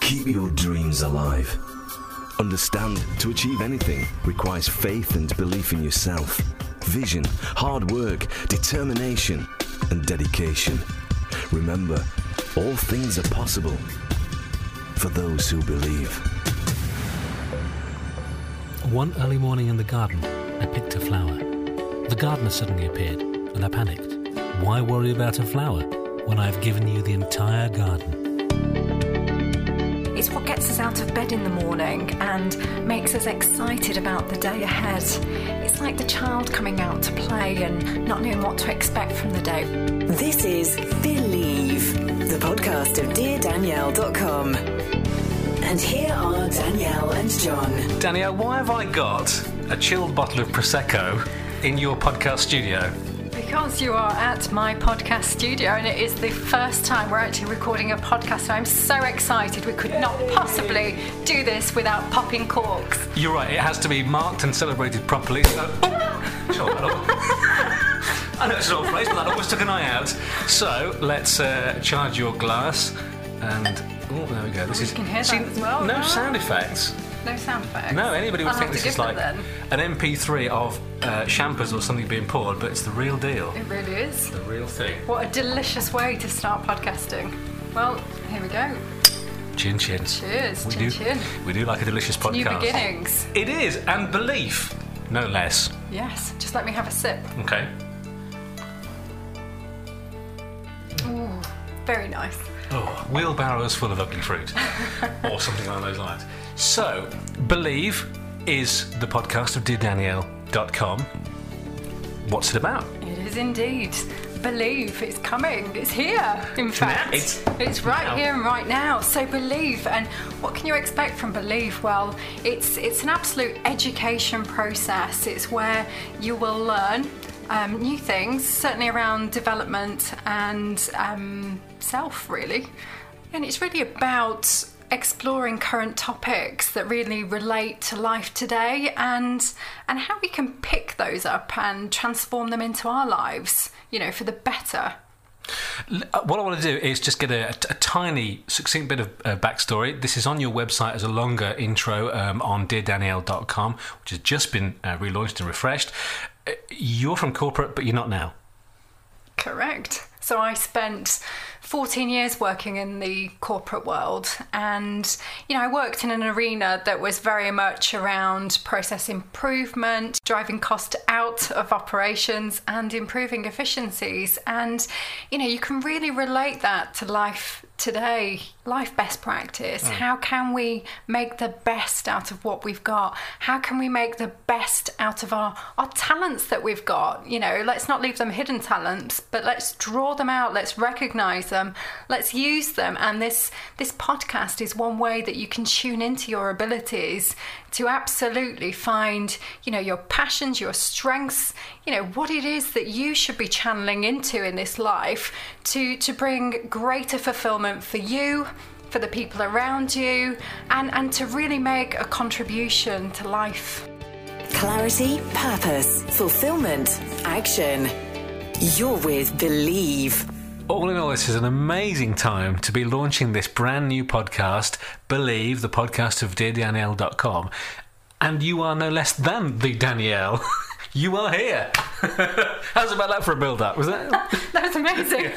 Keep your dreams alive. Understand to achieve anything requires faith and belief in yourself, vision, hard work, determination, and dedication. Remember, all things are possible for those who believe. One early morning in the garden, I picked a flower. The gardener suddenly appeared, and I panicked. Why worry about a flower when I've given you the entire garden? It's what gets us out of bed in the morning and makes us excited about the day ahead. It's like the child coming out to play and not knowing what to expect from the day. This is Believe, the podcast of DearDanielle.com. And here are Danielle and John. Danielle, why have I got a chilled bottle of Prosecco in your podcast studio? Because you are at my podcast studio and it is the first time we're actually recording a podcast. I'm so excited. We could not possibly do this without popping corks. You're right, it has to be marked and celebrated properly. So, sure, I know it's an old phrase, but that always took an eye out. So let's uh, charge your glass and. Oh, there we go. This is. can hear that as well, No no? sound effects. No sound effects. No, anybody would I'll think this is like them an MP3 of uh, Shampers or something being poured, but it's the real deal. It really is. The real thing. What a delicious way to start podcasting. Well, here we go. Chin chin. Cheers, We chin do, chin. We do like a delicious podcast. New beginnings. It is, and belief, no less. Yes, just let me have a sip. Okay. Ooh, very nice. Oh, wheelbarrows full of ugly fruit, or something along those lines. So, Believe is the podcast of DearDanielle.com. What's it about? It is indeed. Believe it's coming. It's here. In fact, It's it's right now. here and right now. So believe, and what can you expect from believe? Well, it's it's an absolute education process. It's where you will learn um, new things, certainly around development and um, self, really. And it's really about exploring current topics that really relate to life today and and how we can pick those up and transform them into our lives, you know, for the better. Uh, What I want to do is just get a, a tiny, succinct bit of uh, backstory. This is on your website as a longer intro um, on DearDanielle.com, which has just been uh, relaunched and refreshed. Uh, You're from corporate, but you're not now. Correct. So I spent 14 years working in the corporate world and you know I worked in an arena that was very much around process improvement, driving cost out of operations and improving efficiencies and you know you can really relate that to life today, life best practice. Mm. How can we make the best out of what we've got? How can we make the best out of our, our talents that we've got? You know, let's not leave them hidden talents, but let's draw them out, let's recognize them, let's use them. And this this podcast is one way that you can tune into your abilities to absolutely find, you know, your passions, your strengths, you know, what it is that you should be channeling into in this life to to bring greater fulfillment for you, for the people around you, and, and to really make a contribution to life. Clarity, purpose, fulfillment, action. You're with Believe. All in all, this is an amazing time to be launching this brand new podcast, Believe, the podcast of DearDanielle.com. And you are no less than the Danielle. you are here. How's about that for a build up? Was that? That was amazing.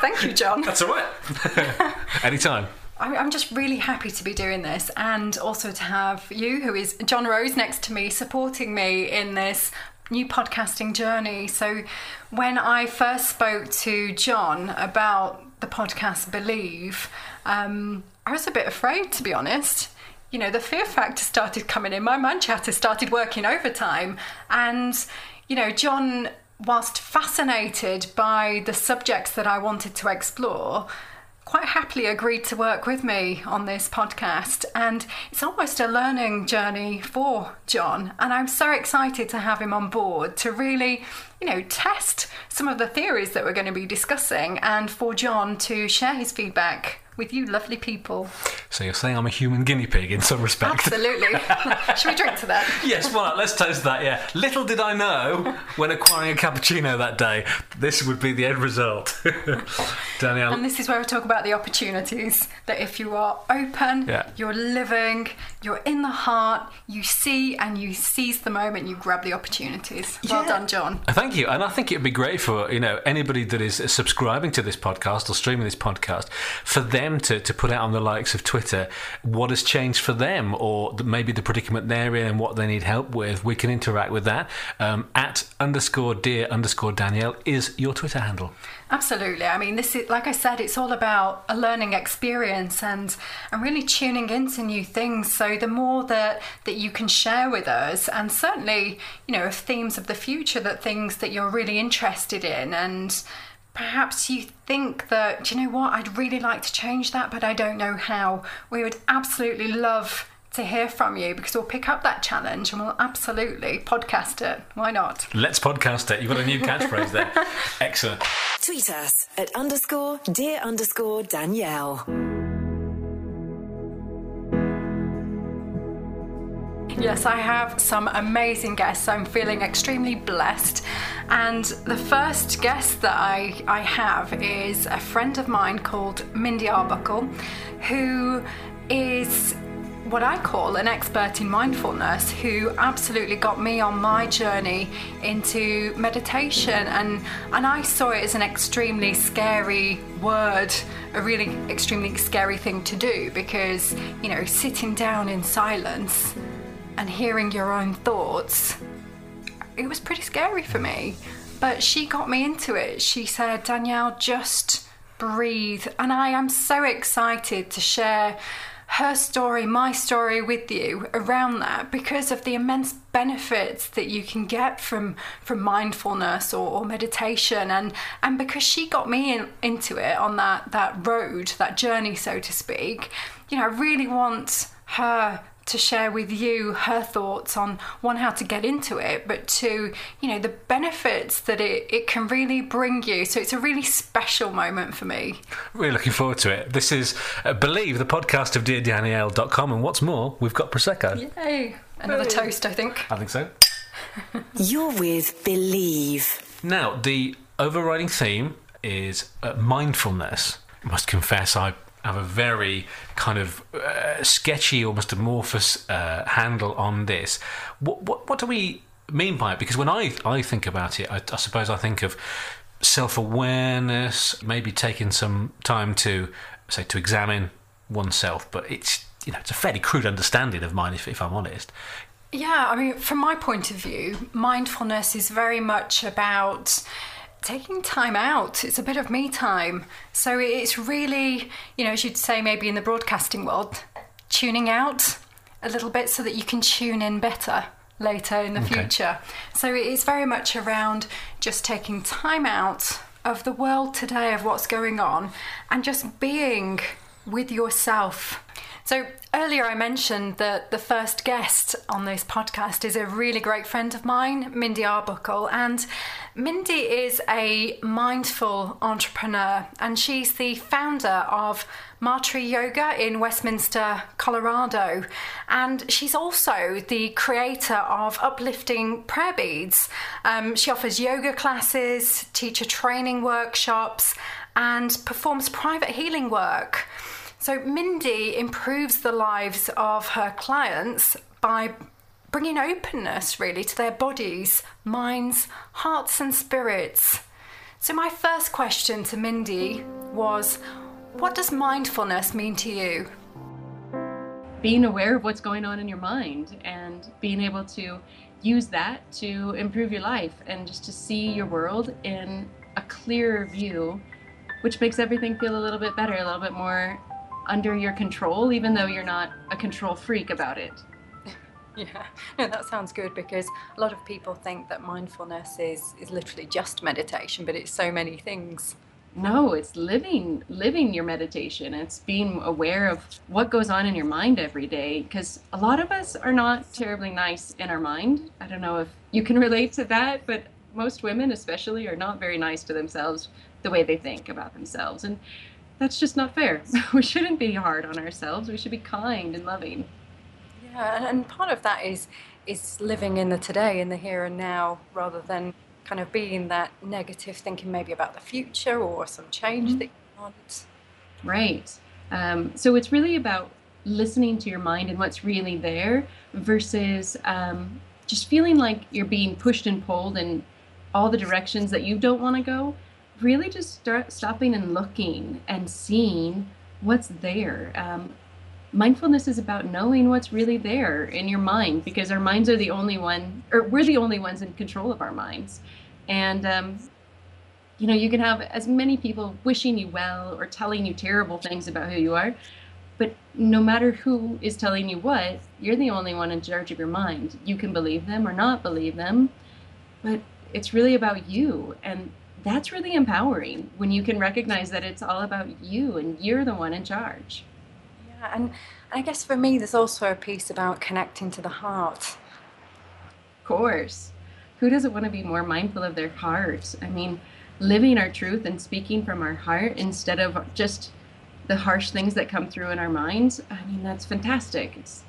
Thank you, John. That's all right. Anytime. I'm I'm just really happy to be doing this and also to have you, who is John Rose, next to me, supporting me in this new podcasting journey. So, when I first spoke to John about the podcast Believe, um, I was a bit afraid, to be honest. You know, the fear factor started coming in. My mind chatter started working overtime. And, you know, John, whilst fascinated by the subjects that I wanted to explore, quite happily agreed to work with me on this podcast. And it's almost a learning journey for John. And I'm so excited to have him on board to really, you know, test some of the theories that we're going to be discussing and for John to share his feedback with you lovely people. So you're saying I'm a human guinea pig in some respect? Absolutely. Should we drink to that? yes, well, let's toast that, yeah. Little did I know when acquiring a cappuccino that day, this would be the end result. Danielle. And this is where we talk about the opportunities that if you are open, Yeah. you're living, you're in the heart, you see and you seize the moment, you grab the opportunities. Well Yeah. done, John. Thank you, and I think it'd be great for you know anybody that is subscribing to this podcast or streaming this podcast for them to, to put out on the likes of Twitter what has changed for them or maybe the predicament they're in and what they need help with. We can interact with that. Um, at underscore dear underscore Danielle is your Twitter handle. Absolutely. I mean, this is like I said, it's all about a learning experience and and really tuning into new things. So the more that that you can share with us, and certainly, you know, of themes of the future, that things that you're really interested in, and perhaps you think that, "Do you know what, I'd really like to change that, but I don't know how. We would absolutely love to hear from you because we'll pick up that challenge and we'll absolutely podcast it. Why not? Let's podcast it. You've got a new catchphrase there. Excellent. Tweet us at underscore dear underscore Danielle. Yes, I have some amazing guests. I'm feeling extremely blessed. And the first guest that I, I have is a friend of mine called Mindy Arbuckle, who is what I call an expert in mindfulness who absolutely got me on my journey into meditation and and I saw it as an extremely scary word a really extremely scary thing to do because you know sitting down in silence and hearing your own thoughts it was pretty scary for me. But she got me into it. She said Danielle just breathe. And I am so excited to share her story, my story with you around that because of the immense benefits that you can get from from mindfulness or, or meditation. And and because she got me in, into it on that that road that journey so to speak you know I really want her to share with you her thoughts on one how to get into it but two you know the benefits that it, it can really bring you so it's a really special moment for me Really looking forward to it. This is uh, Believe, the podcast of DearDanielle.com, and what's more, we've got Prosecco. yay another toast I think I think so. You're with Believe. Now, the overriding theme is uh, mindfulness. I must confess, I have a very kind of uh, sketchy, almost amorphous uh, handle on this. What, what, what do we mean by it? Because when I, I think about it, I, I suppose I think of self awareness, maybe taking some time to, say, to examine oneself, but it's you know, it's a fairly crude understanding of mine, if, if I'm honest. Yeah, I mean, from my point of view, mindfulness is very much about taking time out. It's a bit of me time. So it's really, you know, as you'd say maybe in the broadcasting world, tuning out a little bit so that you can tune in better later in the Okay. future. So it is very much around just taking time out of the world today, of what's going on, and just being with yourself. So earlier I mentioned that the first guest on this podcast is a really great friend of mine, Mindy Arbuckle, and Mindy is a mindful entrepreneur and she's the founder of Maitri Yoga in Westminster, Colorado, and she's also the creator of Uplifting Prayer Beads. Um, she offers yoga classes, teacher training workshops, and performs private healing work. So, Mindy improves the lives of her clients by bringing openness really to their bodies, minds, hearts, and spirits. So, my first question to Mindy was What does mindfulness mean to you? being aware of what's going on in your mind and being able to use that to improve your life and just to see your world in a clearer view, which makes everything feel a little bit better, a little bit more under your control, even though you're not a control freak about it. Yeah, no, that sounds good because a lot of people think that mindfulness is, is literally just meditation, but it's so many things. No, it's living living your meditation. It's being aware of what goes on in your mind every day because a lot of us are not terribly nice in our mind. I don't know if you can relate to that, but most women especially are not very nice to themselves the way they think about themselves. And that's just not fair. we shouldn't be hard on ourselves. We should be kind and loving. Yeah, and part of that is is living in the today, in the here and now, rather than kind of being that negative thinking maybe about the future or some change mm-hmm. that you want. Right. Um, so it's really about listening to your mind and what's really there versus um, just feeling like you're being pushed and pulled in all the directions that you don't want to go. Really, just start stopping and looking and seeing what's there. Um, mindfulness is about knowing what's really there in your mind because our minds are the only one, or we're the only ones in control of our minds. And um, you know, you can have as many people wishing you well or telling you terrible things about who you are, but no matter who is telling you what, you're the only one in charge of your mind. You can believe them or not believe them, but it's really about you. And that's really empowering when you can recognize that it's all about you and you're the one in charge. Yeah, and I guess for me, there's also a piece about connecting to the heart. Of course. Who doesn't want to be more mindful of their heart? I mean, living our truth and speaking from our heart instead of just the harsh things that come through in our minds, I mean, that's fantastic. It's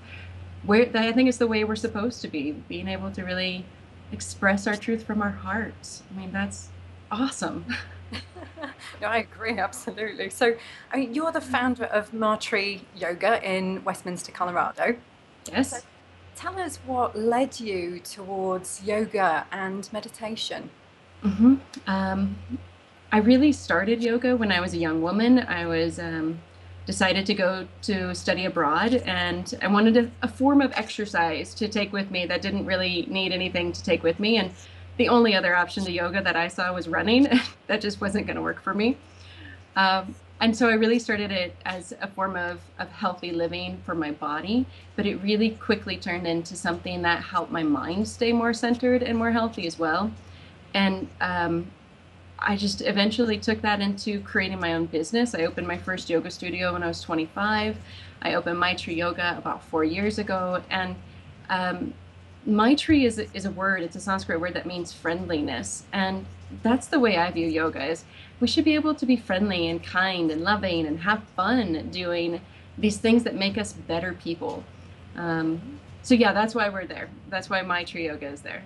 where I think it's the way we're supposed to be, being able to really express our truth from our hearts. I mean, that's awesome. no, I agree, absolutely. So, I mean, you're the founder of Maitri Yoga in Westminster, Colorado. Yes. So tell us what led you towards yoga and meditation. Mm-hmm. Um, I really started yoga when I was a young woman. I was um, decided to go to study abroad, and I wanted a, a, form of exercise to take with me that didn't really need anything to take with me. And the only other option to yoga that I saw was running. that just wasn't going to work for me. Um, and so I really started it as a form of, of healthy living for my body, but it really quickly turned into something that helped my mind stay more centered and more healthy as well. And um, I just eventually took that into creating my own business. I opened my first yoga studio when I was 25. I opened Maitri Yoga about four years ago. And um, Maitri is, is a word, it's a Sanskrit word that means friendliness. And that's the way I view yoga is we should be able to be friendly and kind and loving and have fun doing these things that make us better people. Um, so yeah, that's why we're there. That's why Maitri Yoga is there.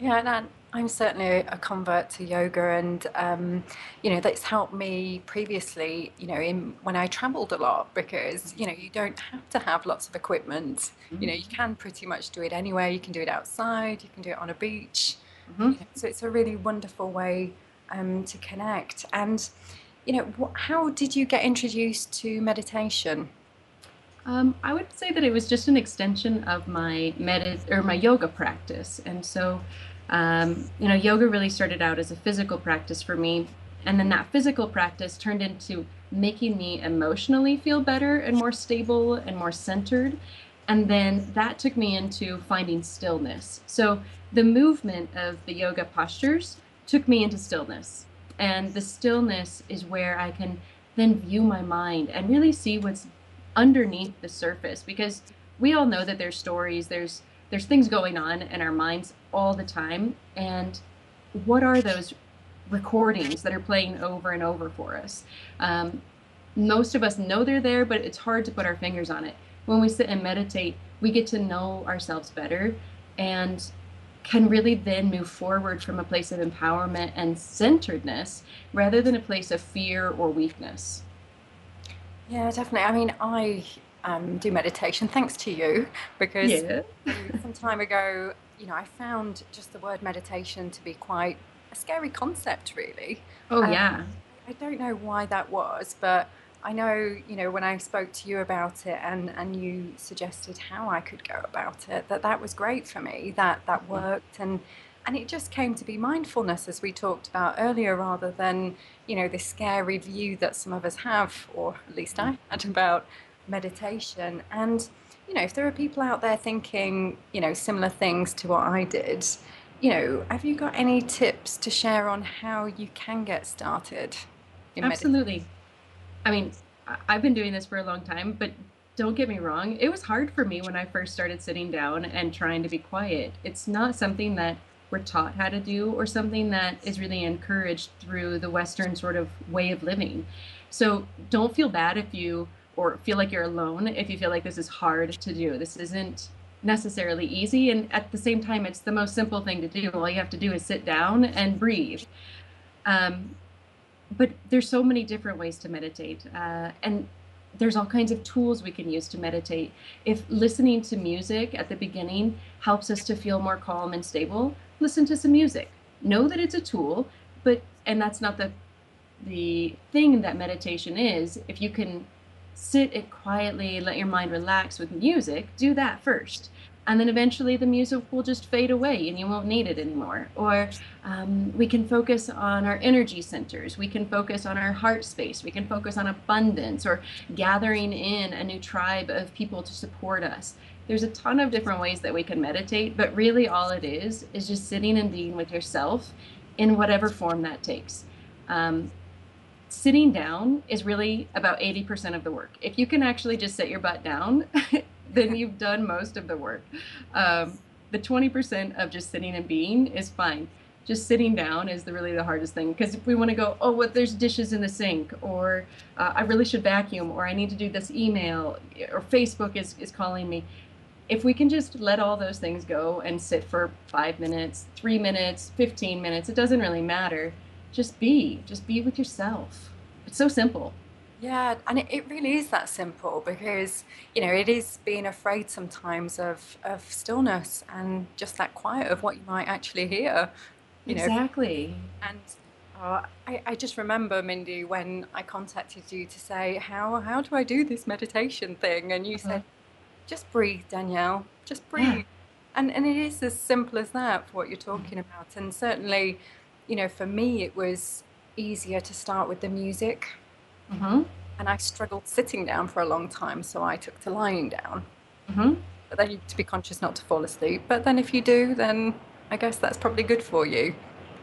Yeah, and I'm certainly a convert to yoga, and um, you know that's helped me previously. You know, in when I travelled a lot, because you know you don't have to have lots of equipment. Mm-hmm. You know, you can pretty much do it anywhere. You can do it outside. You can do it on a beach. Mm-hmm. You know, so it's a really wonderful way um, to connect. And you know, wh- how did you get introduced to meditation? Um, I would say that it was just an extension of my medit or my yoga practice, and so um, you know, yoga really started out as a physical practice for me. And then that physical practice turned into making me emotionally feel better and more stable and more centered. And then that took me into finding stillness. So the movement of the yoga postures took me into stillness. And the stillness is where I can then view my mind and really see what's underneath the surface because we all know that there's stories, there's there's things going on in our minds all the time. And what are those recordings that are playing over and over for us? Um, most of us know they're there but it's hard to put our fingers on it. When we sit and meditate we get to know ourselves better and can really then move forward from a place of empowerment and centeredness rather than a place of fear or weakness. Yeah definitely. I mean i um, do meditation thanks to you because yeah. some time ago, you know, I found just the word meditation to be quite a scary concept, really. Oh, um, yeah. I don't know why that was, but I know, you know, when I spoke to you about it and, and you suggested how I could go about it, that that was great for me, that that worked. And, and it just came to be mindfulness, as we talked about earlier, rather than, you know, this scary view that some of us have, or at least I had about meditation. And, you know, if there are people out there thinking, you know, similar things to what I did, you know, have you got any tips to share on how you can get started? Absolutely. I mean, I've been doing this for a long time, but don't get me wrong, it was hard for me when I first started sitting down and trying to be quiet. It's not something that we're taught how to do or something that is really encouraged through the Western sort of way of living. So don't feel bad if you or feel like you're alone if you feel like this is hard to do. This isn't necessarily easy. And at the same time, it's the most simple thing to do. All you have to do is sit down and breathe. Um, but there's so many different ways to meditate. Uh, and there's all kinds of tools we can use to meditate. If listening to music at the beginning helps us to feel more calm and stable, listen to some music. Know that it's a tool, but and that's not the the thing that meditation is. If you can sit it quietly, let your mind relax with music, do that first. And then eventually the music will just fade away and you won't need it anymore. Or um, we can focus on our energy centers. We can focus on our heart space. We can focus on abundance or gathering in a new tribe of people to support us. There's a ton of different ways that we can meditate, but really all it is is just sitting and being with yourself in whatever form that takes. Um, sitting down is really about 80% of the work. If you can actually just sit your butt down, then you've done most of the work. Um, the 20% of just sitting and being is fine. Just sitting down is the, really the hardest thing because if we want to go, oh, what there's dishes in the sink, or uh, I really should vacuum, or I need to do this email, or Facebook is, is calling me. If we can just let all those things go and sit for five minutes, three minutes, 15 minutes, it doesn't really matter just be just be with yourself. It's so simple. Yeah and it, it really is that simple because you know it is being afraid sometimes of of stillness and just that quiet of what you might actually hear you exactly. Know and uh, I, I just remember Mindy when I contacted you to say how how do I do this meditation thing? And you uh-huh. said just breathe Danielle just breathe. Yeah. and and it is as simple as that for what you're talking about. And certainly you know, for me, it was easier to start with the music. Mm-hmm. And I struggled sitting down for a long time, so I took to lying down. Mm-hmm. But then you to be conscious not to fall asleep. But then if you do, then I guess that's probably good for you.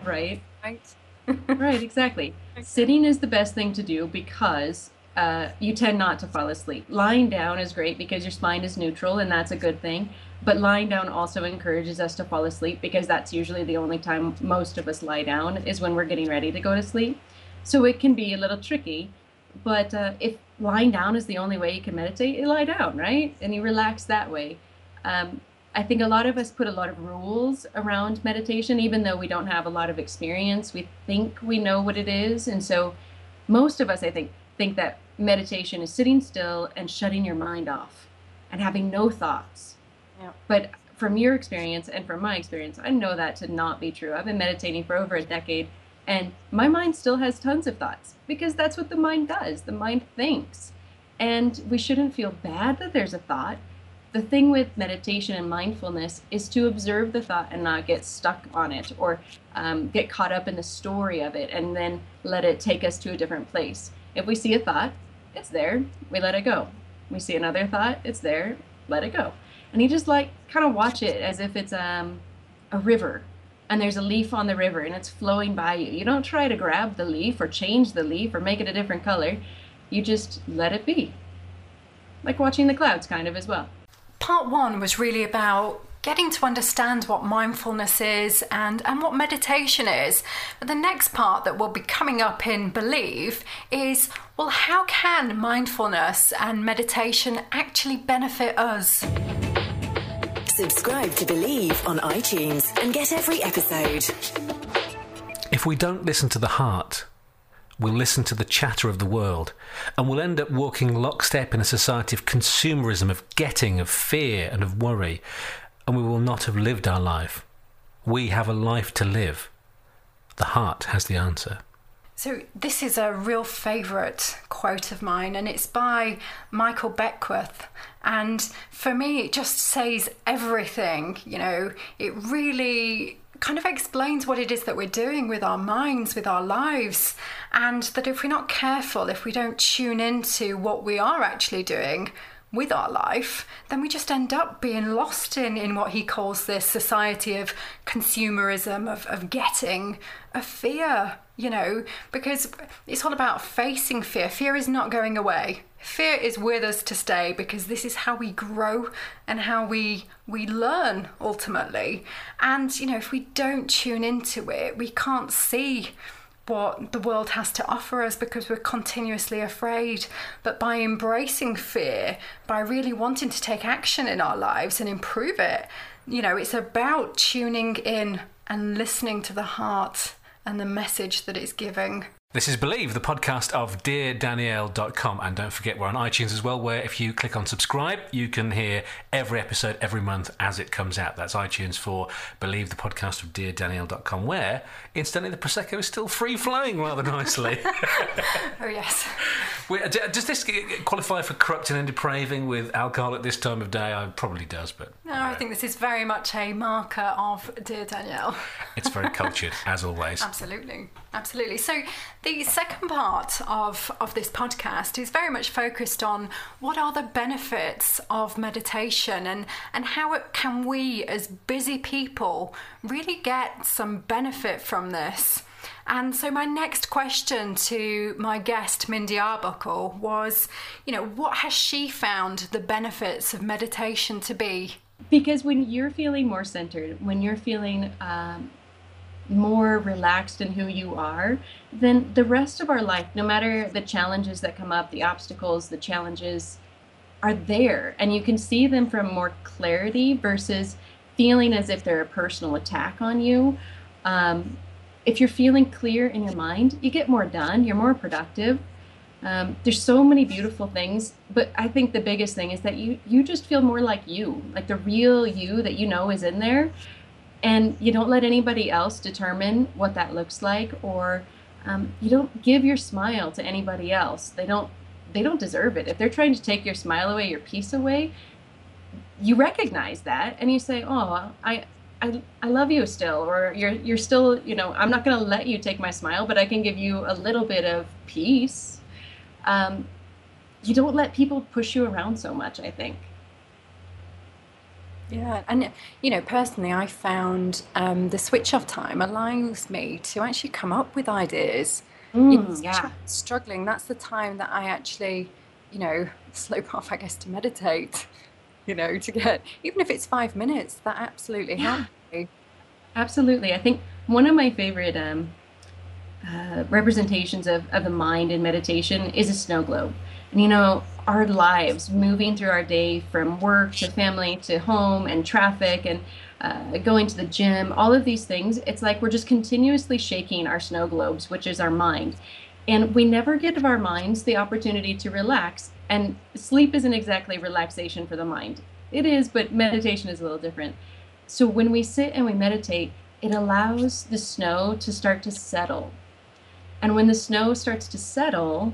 Right. Right. right, exactly. Okay. Sitting is the best thing to do because uh, you tend not to fall asleep. Lying down is great because your spine is neutral, and that's a good thing. But lying down also encourages us to fall asleep because that's usually the only time most of us lie down is when we're getting ready to go to sleep. So it can be a little tricky. But uh, if lying down is the only way you can meditate, you lie down, right? And you relax that way. Um, I think a lot of us put a lot of rules around meditation, even though we don't have a lot of experience. We think we know what it is. And so most of us, I think, think that meditation is sitting still and shutting your mind off and having no thoughts But from your experience and from my experience, I know that to not be true. I've been meditating for over a decade and my mind still has tons of thoughts because that's what the mind does. The mind thinks. And we shouldn't feel bad that there's a thought. The thing with meditation and mindfulness is to observe the thought and not get stuck on it or um, get caught up in the story of it and then let it take us to a different place. If we see a thought, it's there, we let it go. We see another thought, it's there, let it go and you just like kind of watch it as if it's um, a river and there's a leaf on the river and it's flowing by you. You don't try to grab the leaf or change the leaf or make it a different color. You just let it be. Like watching the clouds, kind of as well. Part one was really about getting to understand what mindfulness is and, and what meditation is. But the next part that will be coming up in Believe is well, how can mindfulness and meditation actually benefit us? Subscribe to Believe on iTunes and get every episode. If we don't listen to the heart, we'll listen to the chatter of the world, and we'll end up walking lockstep in a society of consumerism, of getting, of fear, and of worry, and we will not have lived our life. We have a life to live. The heart has the answer. So, this is a real favourite quote of mine, and it's by Michael Beckwith. And for me, it just says everything. You know, it really kind of explains what it is that we're doing with our minds, with our lives, and that if we're not careful, if we don't tune into what we are actually doing, with our life, then we just end up being lost in, in what he calls this society of consumerism, of, of getting, of fear, you know, because it's all about facing fear. Fear is not going away. fear is with us to stay because this is how we grow and how we we learn ultimately. And you know, if we don't tune into it, we can't see what the world has to offer us because we're continuously afraid. But by embracing fear, by really wanting to take action in our lives and improve it, you know, it's about tuning in and listening to the heart and the message that it's giving. This is Believe, the podcast of DearDanielle.com. And don't forget, we're on iTunes as well, where if you click on subscribe, you can hear every episode every month as it comes out. That's iTunes for Believe, the podcast of DearDanielle.com, where, incidentally, the Prosecco is still free flowing rather nicely. oh, yes. Does this qualify for corrupting and depraving with alcohol at this time of day? It probably does, but. No, I think this is very much a marker of Dear Danielle. it's very cultured, as always. Absolutely. Absolutely. So, the second part of, of this podcast is very much focused on what are the benefits of meditation and, and how it, can we, as busy people, really get some benefit from this. And so, my next question to my guest, Mindy Arbuckle, was you know, what has she found the benefits of meditation to be? Because when you're feeling more centered, when you're feeling um, more relaxed in who you are, then the rest of our life, no matter the challenges that come up, the obstacles, the challenges are there. And you can see them from more clarity versus feeling as if they're a personal attack on you. Um, if you're feeling clear in your mind, you get more done, you're more productive. Um, there's so many beautiful things, but I think the biggest thing is that you you just feel more like you, like the real you that you know is in there, and you don't let anybody else determine what that looks like or um, you don't give your smile to anybody else. They don't they don't deserve it. If they're trying to take your smile away your peace away you recognize that and you say oh i I, I love you still or you're you're still you know i'm not going to let you take my smile but i can give you a little bit of peace. Um, you don't let people push you around so much i think yeah, and you know, personally, I found um, the switch off time allows me to actually come up with ideas. Mm, you know, yeah. Struggling, that's the time that I actually, you know, slope off, I guess, to meditate, you know, to get, even if it's five minutes, that absolutely yeah. helps me. Absolutely. I think one of my favorite um, uh, representations of, of the mind in meditation is a snow globe. And, you know, our lives, moving through our day from work to family to home and traffic and uh, going to the gym, all of these things, it's like we're just continuously shaking our snow globes, which is our mind. And we never give our minds the opportunity to relax. And sleep isn't exactly relaxation for the mind. It is, but meditation is a little different. So when we sit and we meditate, it allows the snow to start to settle. And when the snow starts to settle,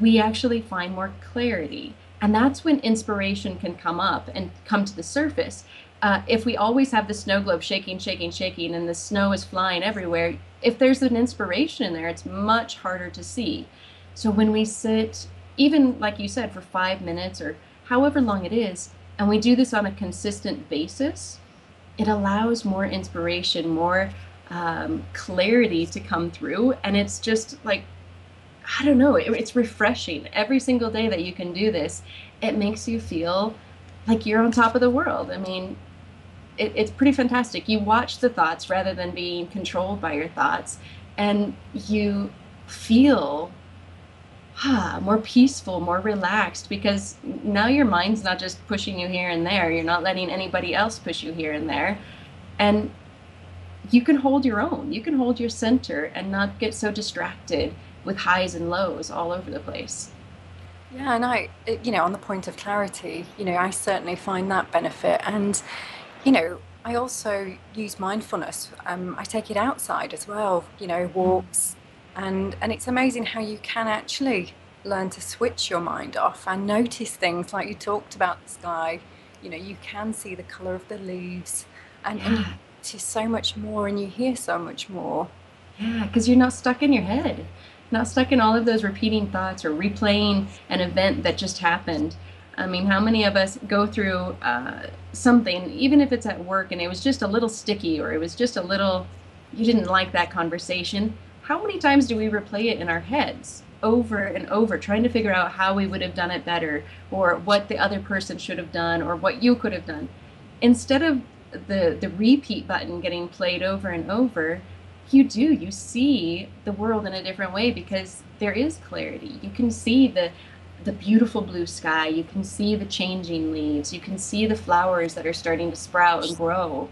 we actually find more clarity. And that's when inspiration can come up and come to the surface. Uh, if we always have the snow globe shaking, shaking, shaking, and the snow is flying everywhere, if there's an inspiration in there, it's much harder to see. So when we sit, even like you said, for five minutes or however long it is, and we do this on a consistent basis, it allows more inspiration, more um, clarity to come through. And it's just like I don't know, it, it's refreshing. Every single day that you can do this, it makes you feel like you're on top of the world. I mean, it, it's pretty fantastic. You watch the thoughts rather than being controlled by your thoughts, and you feel ah, more peaceful, more relaxed because now your mind's not just pushing you here and there. You're not letting anybody else push you here and there. And you can hold your own. You can hold your center and not get so distracted with highs and lows all over the place. Yeah, and I, you know, on the point of clarity, you know, I certainly find that benefit. And, you know, I also use mindfulness. Um, I take it outside as well, you know, walks. And, and it's amazing how you can actually learn to switch your mind off and notice things like you talked about the sky. You know, you can see the colour of the leaves and, yeah. and you see so much more and you hear so much more. Yeah, because you're not stuck in your head not stuck in all of those repeating thoughts or replaying an event that just happened. I mean, how many of us go through uh, something, even if it's at work and it was just a little sticky or it was just a little, you didn't like that conversation? How many times do we replay it in our heads over and over, trying to figure out how we would have done it better, or what the other person should have done, or what you could have done. Instead of the, the repeat button getting played over and over, you do. You see the world in a different way because there is clarity. You can see the the beautiful blue sky. You can see the changing leaves. You can see the flowers that are starting to sprout and grow.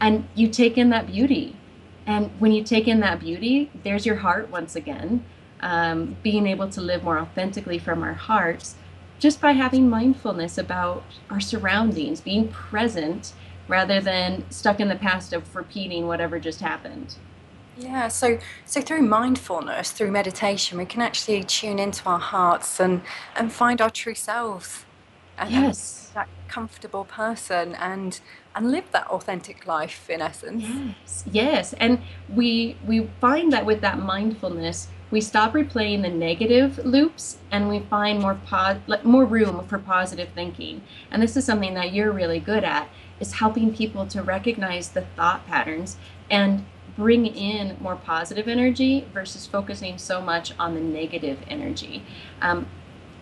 And you take in that beauty. And when you take in that beauty, there's your heart once again. Um, being able to live more authentically from our hearts just by having mindfulness about our surroundings, being present rather than stuck in the past of repeating whatever just happened. Yeah, so so through mindfulness, through meditation, we can actually tune into our hearts and and find our true selves. And yes. That comfortable person and and live that authentic life in essence. Yes. Yes. And we we find that with that mindfulness, we stop replaying the negative loops and we find more pos- more room for positive thinking. And this is something that you're really good at is helping people to recognize the thought patterns and bring in more positive energy versus focusing so much on the negative energy. Um,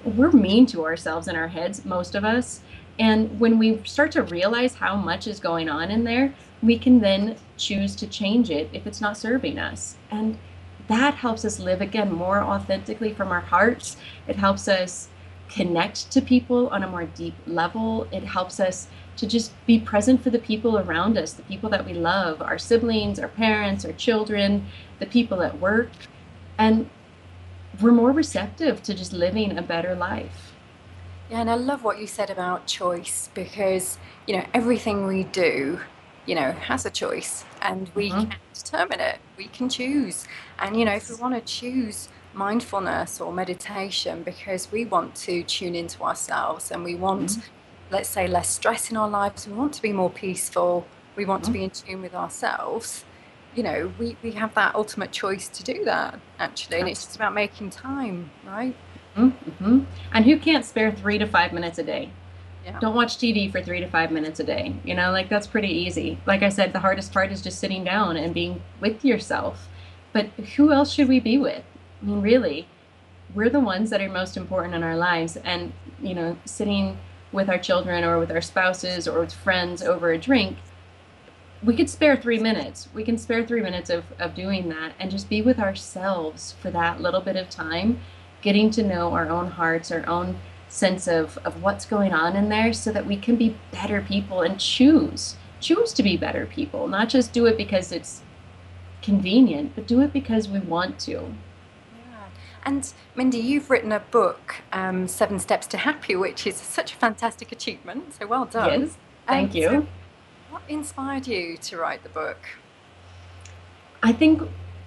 we're mean to ourselves in our heads, most of us. And when we start to realize how much is going on in there, we can then choose to change it if it's not serving us. And that helps us live again more authentically from our hearts. It helps us connect to people on a more deep level. It helps us to just be present for the people around us, the people that we love, our siblings, our parents, our children, the people at work. And we're more receptive to just living a better life. Yeah, and I love what you said about choice because, you know, everything we do, you know, has a choice and we mm-hmm. can determine it. We can choose. And, you know, if we want to choose mindfulness or meditation because we want to tune into ourselves and we want mm-hmm let's say, less stress in our lives, we want to be more peaceful, we want mm-hmm. to be in tune with ourselves, you know, we, we have that ultimate choice to do that, actually. And it's just about making time, right? Mm-hmm. And who can't spare three to five minutes a day? Yeah. Don't watch TV for three to five minutes a day. You know, like that's pretty easy. Like I said, the hardest part is just sitting down and being with yourself. But who else should we be with? I mean, really, we're the ones that are most important in our lives. And, you know, sitting with our children or with our spouses or with friends over a drink, we could spare three minutes. We can spare three minutes of, of doing that and just be with ourselves for that little bit of time, getting to know our own hearts, our own sense of, of what's going on in there so that we can be better people and choose. Choose to be better people, not just do it because it's convenient, but do it because we want to. And Mindy, you've written a book, um, Seven Steps to Happy, which is such a fantastic achievement. So well done. Yes, thank you. So what inspired you to write the book? I think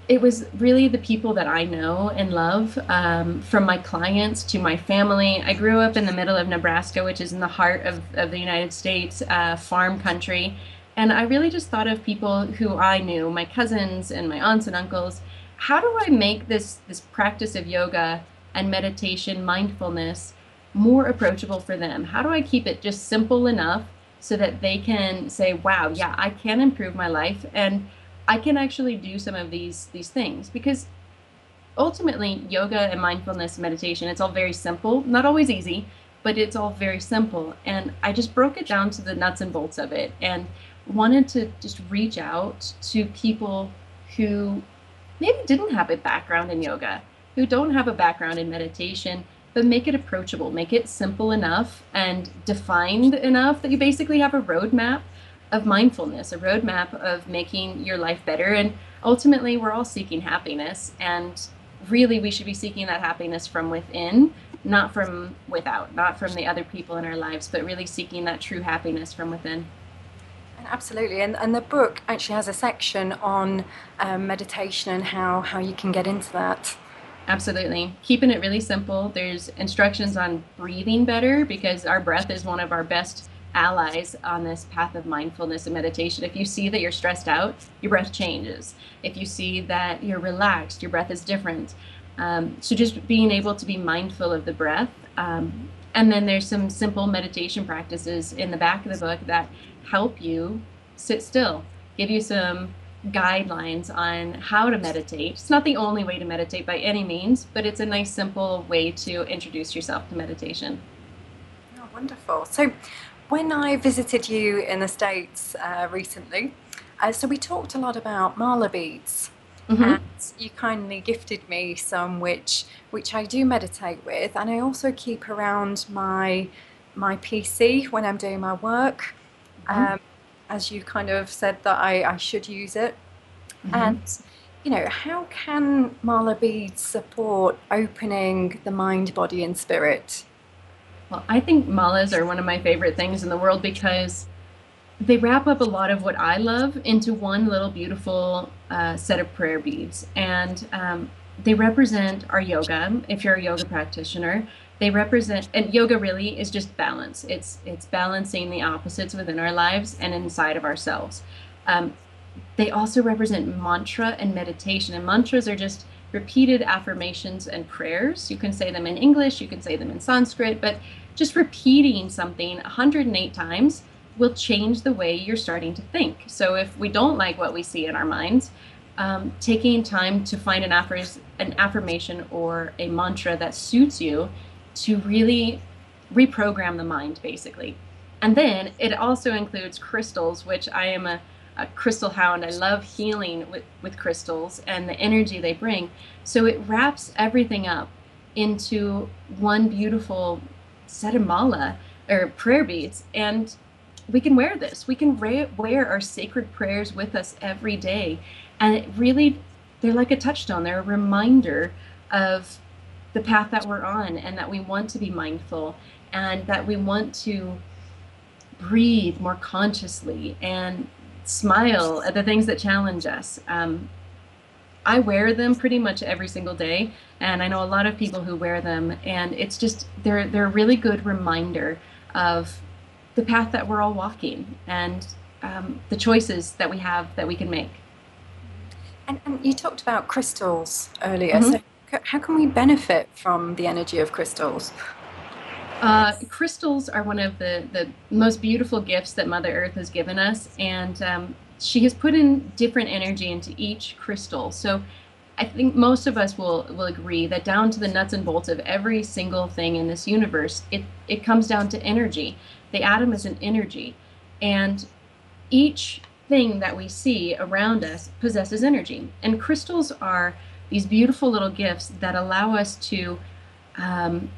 it was really the people that I know and love, um, from my clients to my family. I grew up in the middle of Nebraska, which is in the heart of, of the United States, uh, farm country. And I really just thought of people who I knew, my cousins and my aunts and uncles, how do I make this this practice of yoga and meditation, mindfulness more approachable for them? How do I keep it just simple enough so that they can say, "Wow, yeah, I can improve my life and I can actually do some of these these things." Because ultimately, yoga and mindfulness meditation, it's all very simple, not always easy, but it's all very simple. And I just broke it down to the nuts and bolts of it and wanted to just reach out to people who maybe didn't have a background in yoga, who don't have a background in meditation, but make it approachable, make it simple enough and defined enough that you basically have a roadmap of mindfulness, a roadmap of making your life better. And ultimately, we're all seeking happiness. And really, we should be seeking that happiness from within, not from without, not from the other people in our lives, but really seeking that true happiness from within. Absolutely, and, and the book actually has a section on um, meditation and how, how you can get into that. Absolutely. Keeping it really simple. There's instructions on breathing better because our breath is one of our best allies on this path of mindfulness and meditation. If you see that you're stressed out, your breath changes. If you see that you're relaxed, your breath is different. Um, so just being able to be mindful of the breath. Um, and then there's some simple meditation practices in the back of the book that help you sit still, give you some guidelines on how to meditate. It's not the only way to meditate by any means, but it's a nice, simple way to introduce yourself to meditation. Oh, wonderful. So, when I visited you in the States uh, recently, uh, so we talked a lot about mala beads. Mm-hmm. And you kindly gifted me some, which which I do meditate with, and I also keep around my my PC when I'm doing my work. Mm-hmm. Um, as you kind of said that I, I should use it. Mm-hmm. And, you know, how can Mala beads support opening the mind, body, and spirit? Well, I think malas are one of my favorite things in the world because they wrap up a lot of what I love into one little beautiful uh, set of prayer beads. And um, they represent our yoga, if you're a yoga practitioner they represent and yoga really is just balance. It's it's balancing the opposites within our lives and inside of ourselves. Um, they also represent mantra and meditation and mantras are just repeated affirmations and prayers. You can say them in english you can say them in sanskrit but just repeating something 108 times will change the way you're starting to think. So if we don't like what we see in our minds um, taking time to find an, affir- an affirmation or a mantra that suits you to really reprogram the mind, basically. And then it also includes crystals, which I am a, a crystal hound. I love healing with, with crystals and the energy they bring. So it wraps everything up into one beautiful set of mala or prayer beads. And we can wear this. We can wear our sacred prayers with us every day. And it really, they're like a touchstone. They're a reminder of the path that we're on and that we want to be mindful and that we want to breathe more consciously and smile at the things that challenge us. Um, I wear them pretty much every single day, and I know a lot of people who wear them, and it's just they're they're a really good reminder of the path that we're all walking and um, the choices that we have that we can make. And, and you talked about crystals earlier. Mm-hmm. So how can we benefit from the energy of crystals? Uh, crystals are one of the, the most beautiful gifts that Mother Earth has given us, and um, she has put in different energy into each crystal. So I think most of us will, will agree that down to the nuts and bolts of every single thing in this universe, it, it comes down to energy. The atom is an energy, and each thing that we see around us possesses energy. And crystals are these beautiful little gifts that allow us to um,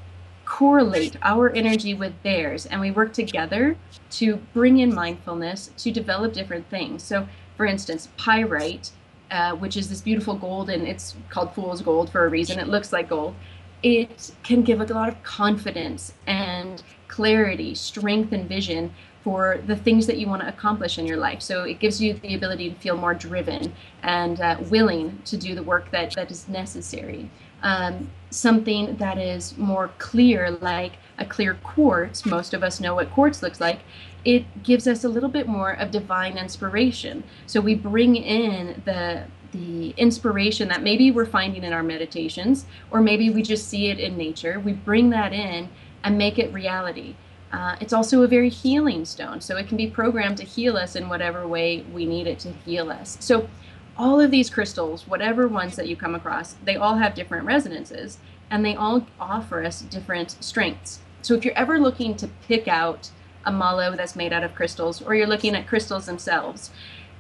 correlate our energy with theirs. And we work together to bring in mindfulness to develop different things. So for instance pyrite uh, which is this beautiful gold and it's called fool's gold for a reason. It looks like gold. It can give a lot of confidence and clarity strength and vision for the things that you want to accomplish in your life. So it gives you the ability to feel more driven and uh, willing to do the work that, that is necessary. Um, something that is more clear, like a clear quartz, most of us know what quartz looks like, it gives us a little bit more of divine inspiration. So we bring in the the inspiration that maybe we're finding in our meditations, or maybe we just see it in nature. We bring that in and make it reality. Uh, it's also a very healing stone, so it can be programmed to heal us in whatever way we need it to heal us. So, all of these crystals, whatever ones that you come across, they all have different resonances and they all offer us different strengths. So, if you're ever looking to pick out a mala that's made out of crystals, or you're looking at crystals themselves,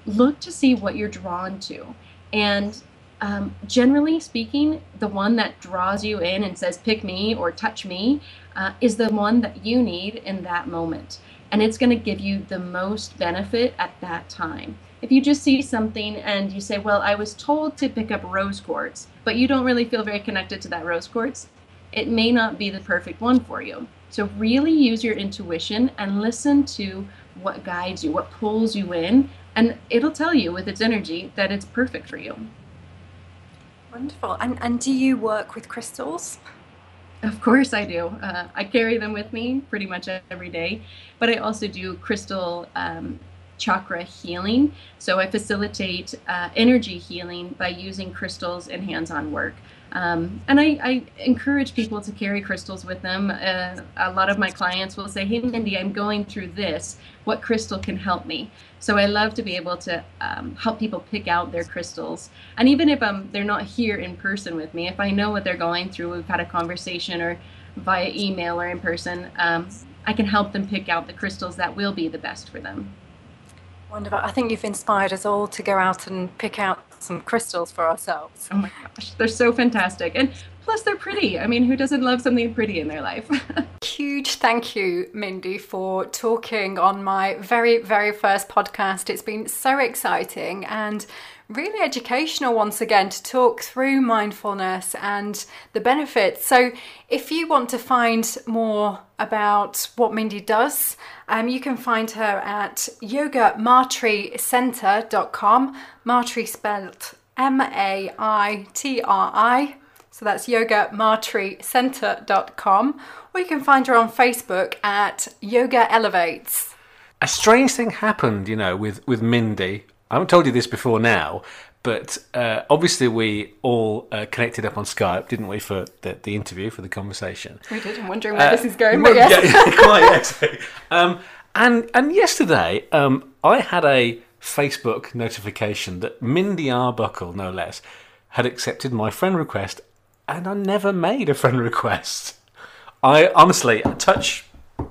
look to see what you're drawn to. And um, generally speaking, the one that draws you in and says, pick me or touch me, uh, is the one that you need in that moment. And it's going to give you the most benefit at that time. If you just see something and you say, well, I was told to pick up rose quartz, but you don't really feel very connected to that rose quartz, it may not be the perfect one for you. So, really use your intuition and listen to what guides you, what pulls you in, and it'll tell you with its energy that it's perfect for you. Wonderful. And, and do you work with crystals? Of course, I do. Uh, I carry them with me pretty much every day, but I also do crystal um, chakra healing. So I facilitate uh, energy healing by using crystals and hands on work. Um, and I, I, encourage people to carry crystals with them. Uh, a lot of my clients will say, Hey, Mindy, I'm going through this. What crystal can help me? So I love to be able to um, help people pick out their crystals. And even if um, they're not here in person with me, if I know what they're going through, we've had a conversation or via email or in person, um, I can help them pick out the crystals that will be the best for them. Wonderful. I think you've inspired us all to go out and pick out some crystals for ourselves. Oh my gosh, they're so fantastic. And plus, they're pretty. I mean, who doesn't love something pretty in their life? Huge thank you, Mindy, for talking on my very, very first podcast. It's been so exciting and really educational once again to talk through mindfulness and the benefits. So, if you want to find more about what Mindy does, um, you can find her at yogamaitri.center.com. Maitri spelled M A I T R I. So that's yogamaitri.center.com. Or you can find her on Facebook at Yoga Elevates. A strange thing happened, you know, with, with Mindy I haven't told you this before now, but uh, obviously we all uh, connected up on Skype, didn't we, for the, the interview, for the conversation? We did. I'm wondering where uh, this is going, but yes. Yeah, quite, yes. Um, and, and yesterday, um, I had a Facebook notification that Mindy Arbuckle, no less, had accepted my friend request, and I never made a friend request. I honestly touch,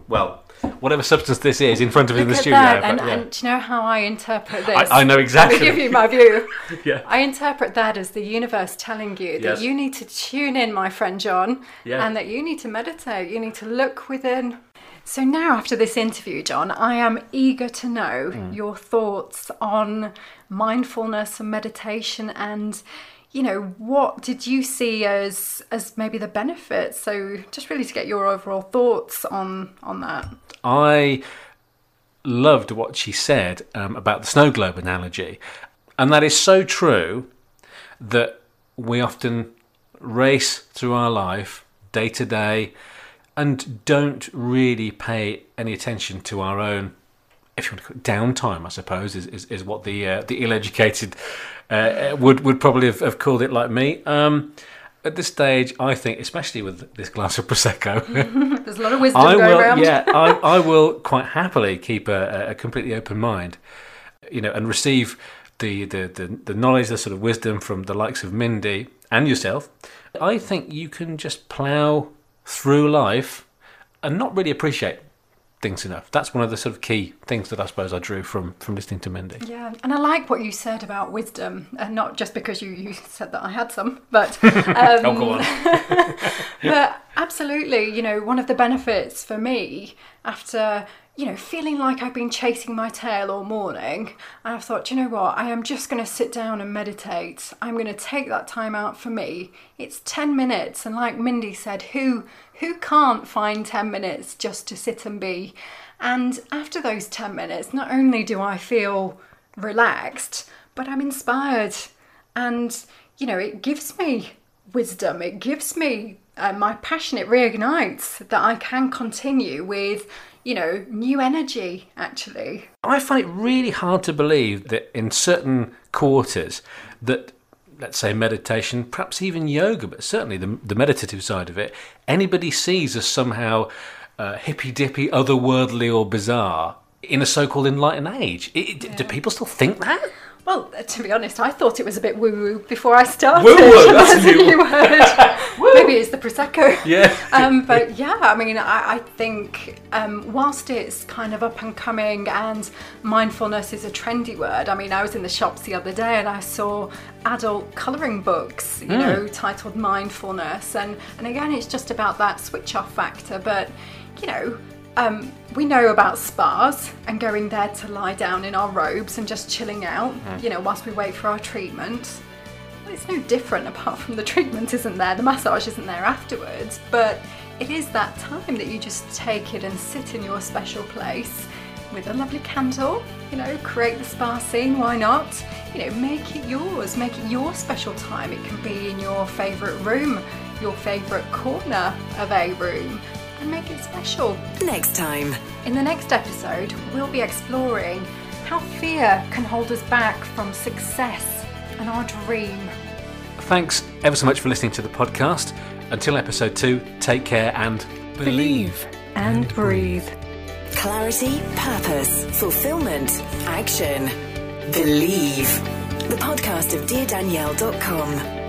well, whatever substance this is in front of us in the studio. That, and, yeah. and, do you know how I interpret this? I, I know exactly. Let me give you my view. yeah. I interpret that as the universe telling you that yes. you need to tune in, my friend John, yeah. and that you need to meditate. You need to look within. So now, after this interview, John, I am eager to know mm. your thoughts on mindfulness and meditation and you know what did you see as as maybe the benefits? So just really to get your overall thoughts on on that. I loved what she said um, about the snow globe analogy. And that is so true that we often race through our life day to day and don't really pay any attention to our own if you want to call it downtime, I suppose, is, is, is what the uh, the ill-educated uh, would would probably have, have, called it like me. Um, at this stage, I think, especially with this glass of prosecco, there's a lot of wisdom I going will, around. yeah, I, I will quite happily keep a, a completely open mind, you know, and receive the, the, the, the knowledge, the sort of wisdom from the likes of Mindy and yourself. I think you can just plough through life and not really appreciate things enough. That's one of the sort of key things that I suppose I drew from from listening to Mindy. Yeah, and I like what you said about wisdom, and not just because you, you said that I had some, but um, oh, go on. but absolutely, you know, one of the benefits for me after you know, feeling like I've been chasing my tail all morning, and I've thought, you know what, I am just going to sit down and meditate. I'm going to take that time out for me. It's 10 minutes, and like Mindy said, who who can't find 10 minutes just to sit and be? And after those 10 minutes, not only do I feel relaxed, but I'm inspired. And, you know, it gives me wisdom, it gives me uh, my passion, it reignites that I can continue with you know, new energy actually. I find it really hard to believe that in certain quarters that let's say meditation, perhaps even yoga, but certainly the, the meditative side of it, anybody sees as somehow uh, hippy dippy, otherworldly, or bizarre in a so called enlightened age. It, yeah. Do people still think that? Well, uh, to be honest, I thought it was a bit woo woo before I started. Woo woo, that's a new word. Maybe it's the prosecco. Yeah. Um, but yeah, I mean, I, I think um, whilst it's kind of up and coming and mindfulness is a trendy word. I mean, I was in the shops the other day and I saw adult colouring books, you mm. know, titled mindfulness, and and again, it's just about that switch off factor. But you know, um, we know about spas and going there to lie down in our robes and just chilling out, mm. you know, whilst we wait for our treatment. Well, it's no different apart from the treatment isn't there, the massage isn't there afterwards, but it is that time that you just take it and sit in your special place with a lovely candle, you know, create the spa scene, why not? You know, make it yours, make it your special time. It can be in your favourite room, your favourite corner of a room and make it special. Next time. In the next episode, we'll be exploring how fear can hold us back from success and our dream. Thanks ever so much for listening to the podcast. Until episode two, take care and believe. and breathe. Clarity, purpose, fulfillment, action. Believe. The podcast of DearDanielle.com.